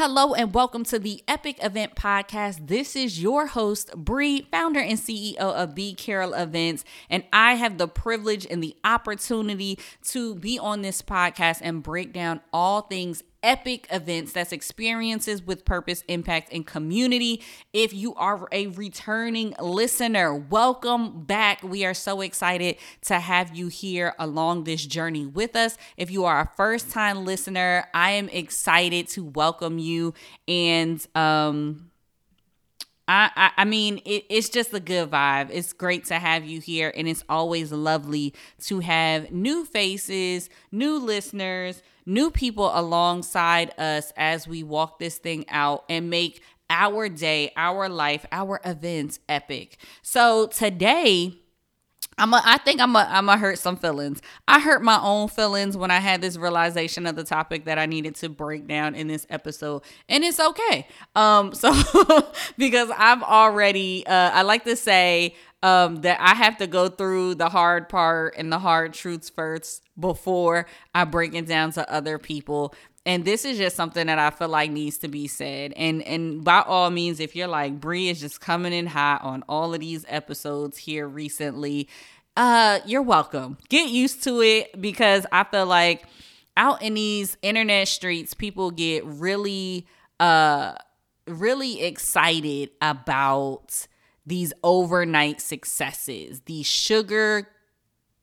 Hello and welcome to the Epic Event Podcast. This is your host, Bree, founder and CEO of B Carroll Events, and I have the privilege and the opportunity to be on this podcast and break down all things epic events that's experiences with purpose, impact, and community. If you are a returning listener, welcome back. We are so excited to have you here along this journey with us. If you are a first time listener, I am excited to welcome you and, um, I, I, mean, it, it's just a good vibe. It's great to have you here, and it's always lovely to have new faces, new listeners, new people alongside us as we walk this thing out and make our day, our life, our events epic. So today, I'm a, I think I'm a, I'm hurt some feelings. I hurt my own feelings when I had this realization of the topic that I needed to break down in this episode, and it's okay. Um, so because I've already, uh, I like to say um, that I have to go through the hard part and the hard truths first before I break it down to other people. And this is just something that I feel like needs to be said. And and by all means, if you're like Bree is just coming in hot on all of these episodes here recently, uh, you're welcome. Get used to it because I feel like out in these internet streets, people get really uh really excited about these overnight successes, these sugar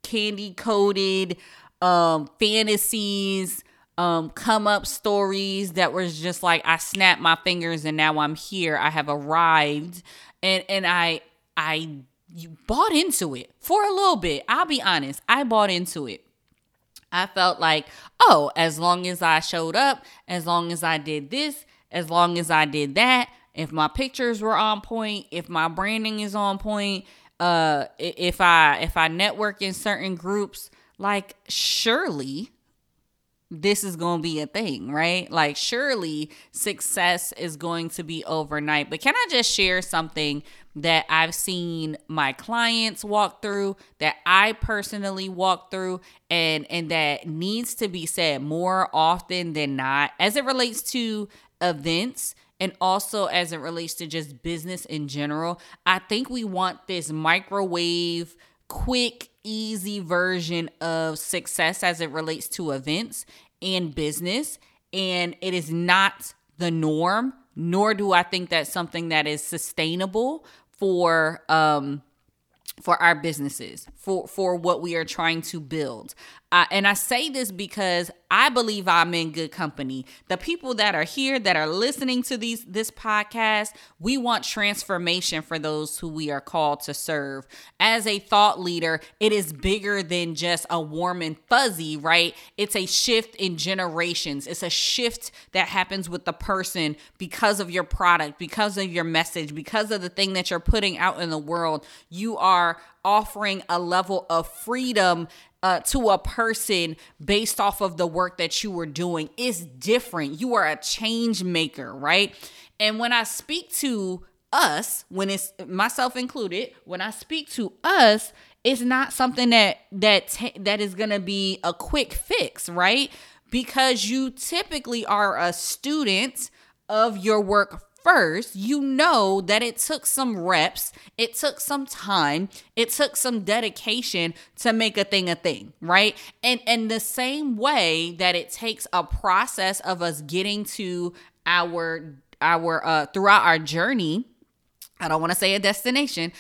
candy coated um, fantasies, um, come up stories that was just like I snapped my fingers and now I'm here. I have arrived, and and I I bought into it for a little bit. I'll be honest, I bought into it. I felt like, oh, as long as I showed up, as long as I did this, as long as I did that, if my pictures were on point, if my branding is on point, uh if I if I network in certain groups, like surely this is going to be a thing, right? Like surely success is going to be overnight. But can I just share something that I've seen my clients walk through, that I personally walk through and and that needs to be said more often than not as it relates to events and also as it relates to just business in general. I think we want this microwave, quick, easy version of success as it relates to events and business. And it is not the norm, nor do I think that's something that is sustainable for um for our businesses for for what we are trying to build uh, and i say this because i believe i'm in good company. The people that are here that are listening to these this podcast we want transformation for those who we are called to serve. As a thought leader it is bigger than just a warm and fuzzy right? It's a shift in generations. It's a shift that happens with the person because of your product because of your message because of the thing that you're putting out in the world. You are offering a level of freedom uh, to a person based off of the work that you were doing is different. You are a change maker, right? And when I speak to us, when it's myself included, when I speak to us, it's not something that that t- that is going to be a quick fix, right? Because you typically are a student of your work first, you know that it took some reps, it took some time, it took some dedication to make a thing a thing, right? And and the same way that it takes a process of us getting to our our uh throughout our journey, I don't want to say a destination,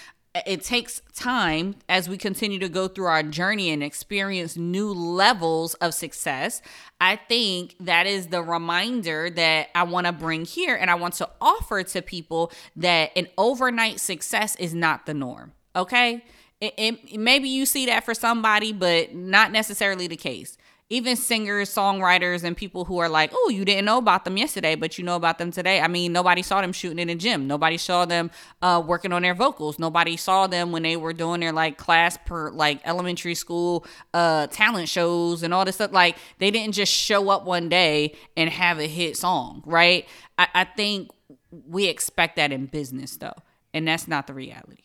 it takes time as we continue to go through our journey and experience new levels of success. I think that is the reminder that I want to bring here and I want to offer to people that an overnight success is not the norm. Okay. It, it, maybe you see that for somebody, but not necessarily the case. Even singers, songwriters, and people who are like, oh, you didn't know about them yesterday, but you know about them today. I mean, nobody saw them shooting in a gym. Nobody saw them uh, working on their vocals. Nobody saw them when they were doing their like class per like elementary school uh, talent shows and all this stuff. Like they didn't just show up one day and have a hit song, right? I, I think we expect that in business though, and that's not the reality.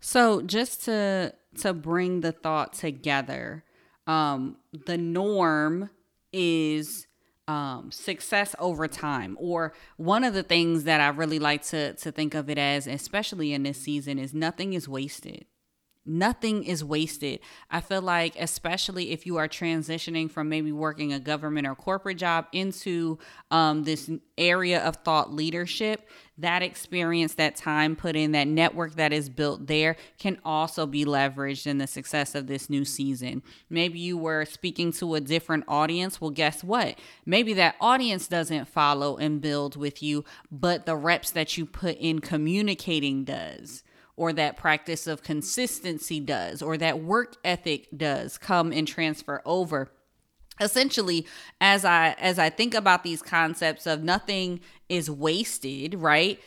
So just to to bring the thought together, um, the norm is um, success over time. Or one of the things that I really like to to think of it as, especially in this season, is nothing is wasted. Nothing is wasted. I feel like, especially if you are transitioning from maybe working a government or corporate job into um, this area of thought leadership, that experience, that time put in, that network that is built there can also be leveraged in the success of this new season. Maybe you were speaking to a different audience. Well, guess what? Maybe that audience doesn't follow and build with you, but the reps that you put in communicating does or that practice of consistency does, or that work ethic does come and transfer over. Essentially as i as i think about these concepts of nothing is wasted right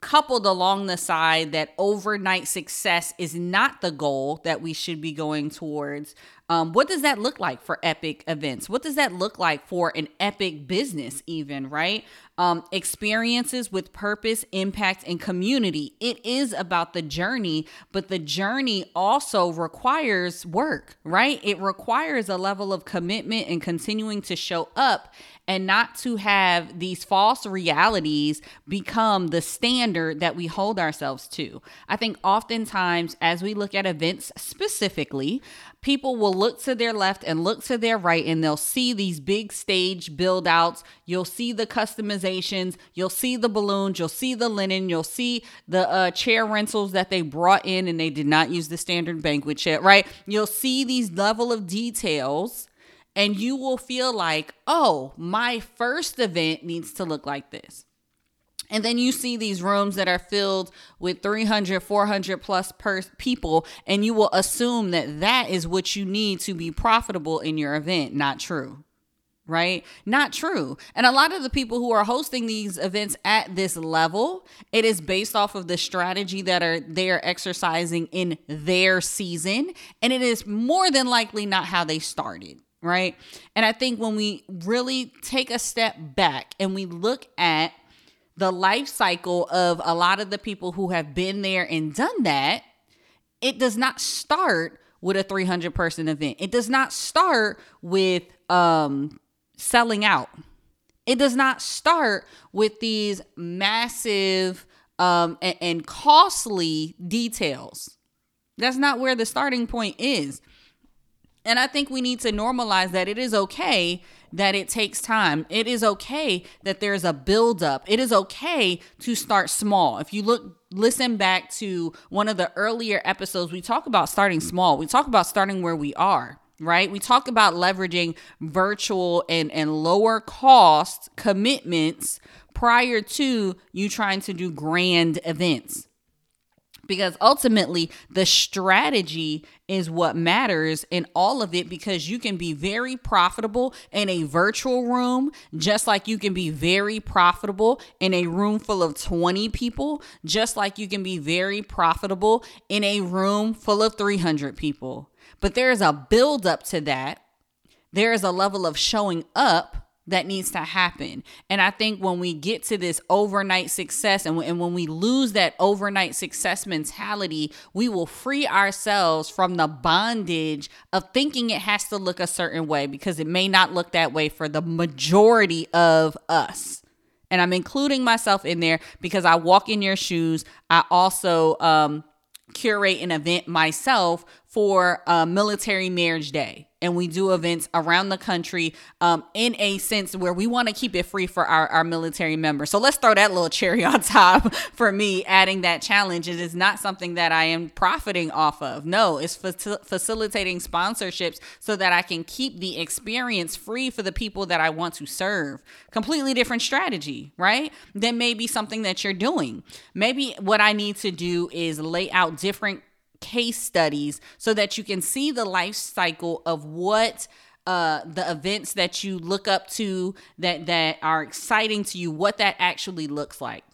coupled along the side that overnight success is not the goal that we should be going towards um, what does that look like for epic events? What does that look like for an epic business, even, right? Um, experiences with purpose, impact, and community. It is about the journey, but the journey also requires work, right? It requires a level of commitment and continuing to show up and not to have these false realities become the standard that we hold ourselves to. I think oftentimes, as we look at events specifically, people will look to their left and look to their right and they'll see these big stage build outs. You'll see the customizations, you'll see the balloons, you'll see the linen, you'll see the uh, chair rentals that they brought in and they did not use the standard banquet chair, right? You'll see these level of details and you will feel like, oh, my first event needs to look like this. And then you see these rooms that are filled with 300, 400 plus per people, and you will assume that that is what you need to be profitable in your event. Not true. Right? Not true. And a lot of the people who are hosting these events at this level, it is based off of the strategy that are they're exercising in their season. And it is more than likely not how they started right? And I think when we really take a step back and we look at the life cycle of a lot of the people who have been there and done that, it does not start with a 300 person event. It does not start with um, selling out. It does not start with these massive um, and, and costly details. That's not where the starting point is. And I think we need to normalize that it is okay that it takes time. It is okay that there's a buildup. It is okay to start small. If you look, listen back to one of the earlier episodes, we talk about starting small. We talk about starting where we are right? We talk about leveraging virtual and, and lower cost commitments prior to you trying to do grand events because ultimately the strategy is what matters in all of it because you can be very profitable in a virtual room just like you can be very profitable in a room full of 20 people just like you can be very profitable in a room full of 300 people. But there is a build up to that. There is a level of showing up that needs to happen. And I think when we get to this overnight success and, and when we lose that overnight success mentality, we will free ourselves from the bondage of thinking it has to look a certain way because it may not look that way for the majority of us. And I'm including myself in there because I walk in your shoes. I also um, curate an event myself for uh, Military Marriage Day and we do events around the country um, in a sense where we want to keep it free for our, our military members. So let's throw that little cherry on top for me, adding that challenge. It is not something that I am profiting off of. No, it's fa- facilitating sponsorships so that I can keep the experience free for the people that I want to serve. Completely different strategy, right? Than maybe something that you're doing. Maybe what I need to do is lay out different case studies so that you can see the life cycle of what uh, the events that you look up to that that are exciting to you, what that actually looks like.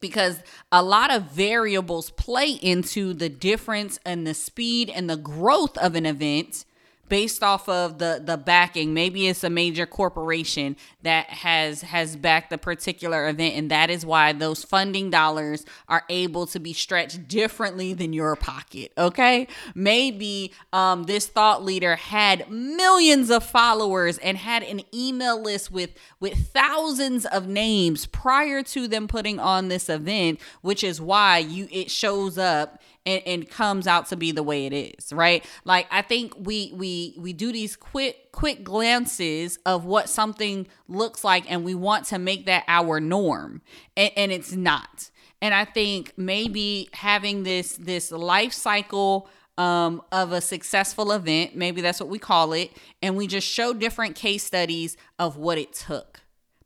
Because a lot of variables play into the difference and the speed and the growth of an event based off of the the backing. Maybe it's a major corporation that has has backed the particular event and that is why those funding dollars are able to be stretched differently than your pocket okay? Maybe um, this thought leader had millions of followers and had an email list with with thousands of names prior to them putting on this event which is why you it shows up and, and comes out to be the way it is right? Like i think we we we do these quick quick glances of what something looks like and we want to make that our norm and, and it's not. And i think maybe having this this life cycle um, of a successful event maybe that's what we call it and we just show different case studies of what it took.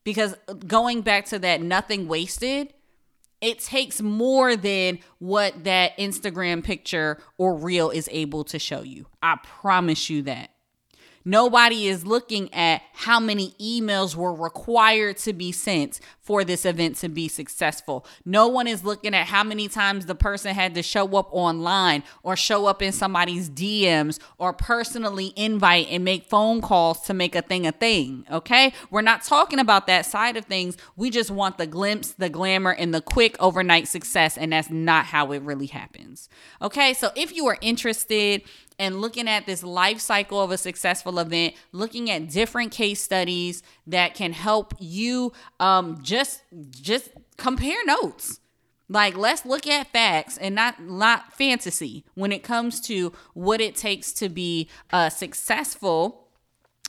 Because going back to that nothing wasted it takes more than what that Instagram picture or reel is able to show you. I promise you that. Nobody is looking at how many emails were required to be sent for this event to be successful. No one is looking at how many times the person had to show up online or show up in somebody's DMs or personally invite and make phone calls to make a thing a thing. Okay. We're not talking about that side of things. We just want the glimpse, the glamour, and the quick overnight success. And that's not how it really happens. Okay. So if you are interested, and looking at this life cycle of a successful event, looking at different case studies that can help you um, just just compare notes. Like let's look at facts and not not fantasy when it comes to what it takes to be uh, successful.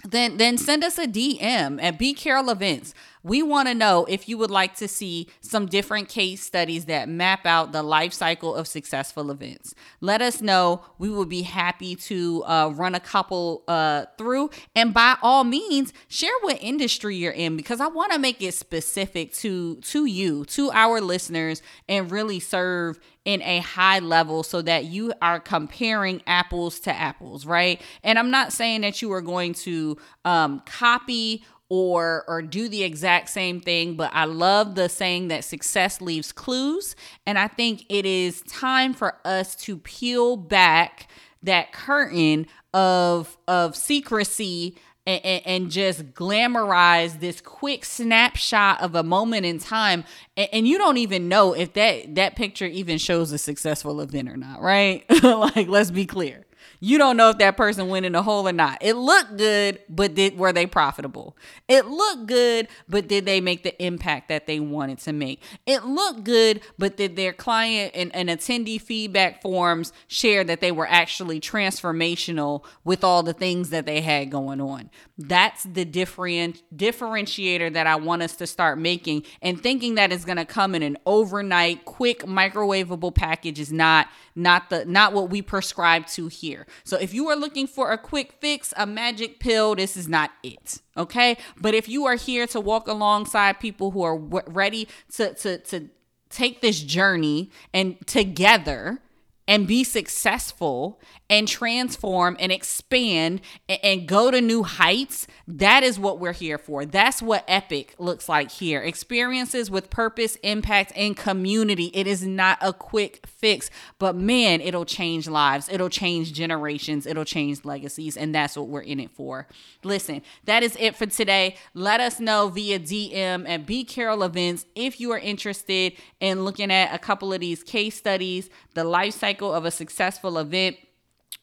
Then then send us a DM at B Carroll Events. We want to know if you would like to see some different case studies that map out the life cycle of successful events. Let us know. We will be happy to uh, run a couple uh, through. And by all means, share what industry you're in because I want to make it specific to to you, to our listeners, and really serve in a high level so that you are comparing apples to apples, right? And I'm not saying that you are going to um, copy or or do the exact same thing but i love the saying that success leaves clues. And i think it is time for us to peel back that curtain of of secrecy and, and, just glamorize this quick snapshot of a moment in time. And, and, you don't even know if that that picture even shows a successful event or not right? Like let's be clear you don't know if that person went in a hole or not. It looked good, but did were they profitable? It looked good, but did they make the impact that they wanted to make? It looked good, but did their client and, and attendee feedback forms share that they were actually transformational with all the things that they had going on? That's the different differentiator that I want us to start making and thinking that it's going to come in an overnight quick microwavable package is not not the not what we prescribe to here. So if you are looking for a quick fix, a magic pill, this is not it. Okay? But if you are here to walk alongside people who are w- ready to to to take this journey and together and be successful and transform and expand and, go to new heights, that is what we're here for. That's what epic looks like here. Experiences with purpose, impact, and community. It is not a quick fix, but man, it'll change lives. It'll change generations. It'll change legacies. And that's what we're in it for. Listen, that is it for today. Let us know via DM at B Carroll Events if you are interested in looking at a couple of these case studies, the life cycle of a successful event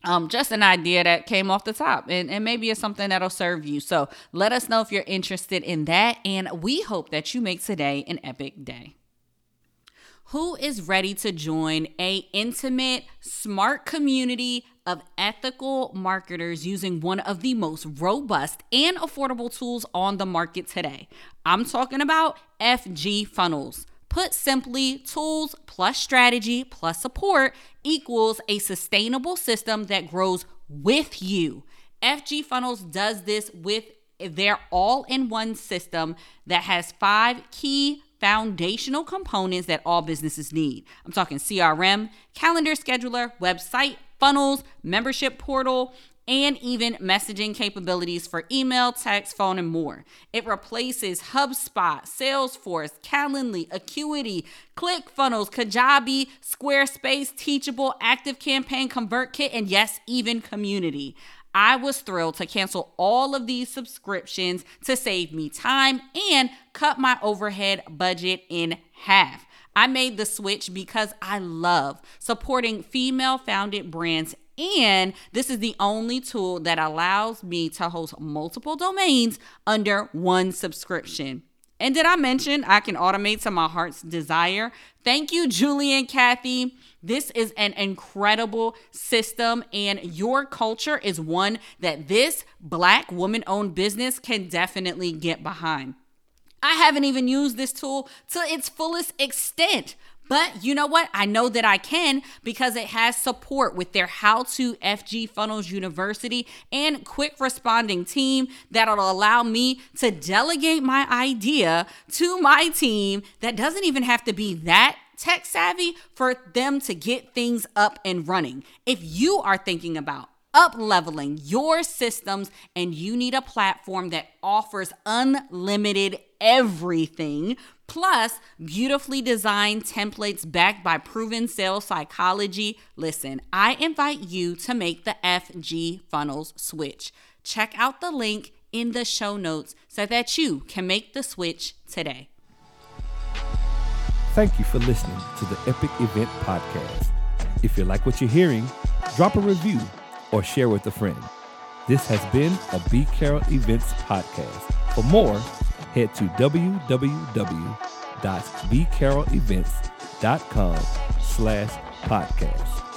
um, just an idea that came off the top and, and maybe it's something that'll serve you. So let us know if you're interested in that and we hope that you make today an epic day. Who is ready to join a intimate smart community of ethical marketers using one of the most robust and affordable tools on the market today? I'm talking about fg funnels Put simply, tools plus strategy plus support equals a sustainable system that grows with you. FG Funnels does this with their all in one system that has five key foundational components that all businesses need. I'm talking CRM, calendar scheduler, website, funnels, membership portal, and even messaging capabilities for email, text, phone, and more. It replaces HubSpot, Salesforce, Calendly, Acuity, ClickFunnels, Kajabi, Squarespace, Teachable, ActiveCampaign, ConvertKit, and yes, even Community. I was thrilled to cancel all of these subscriptions to save me time and cut my overhead budget in half. I made the switch because I love supporting female founded brands and this is the only tool that allows me to host multiple domains under one subscription. And did I mention I can automate to my heart's desire? Thank you, Julie and Kathy. This is an incredible system, and your culture is one that this Black woman owned business can definitely get behind. I haven't even used this tool to its fullest extent. But you know what? I know that I can because it has support with their How to FG Funnels University and quick responding team that'll allow me to delegate my idea to my team that doesn't even have to be that tech savvy for them to get things up and running. If you are thinking about up leveling your systems and you need a platform that offers unlimited everything plus beautifully designed templates backed by proven sales psychology. Listen, I invite you to make the FG funnels switch. Check out the link in the show notes so that you can make the switch today. Thank you for listening to the Epic Event Podcast. If you like what you're hearing, drop a review or share with a friend. This has been a B Carroll Events Podcast. For more, head to www.bcarrollevents.com slash podcast.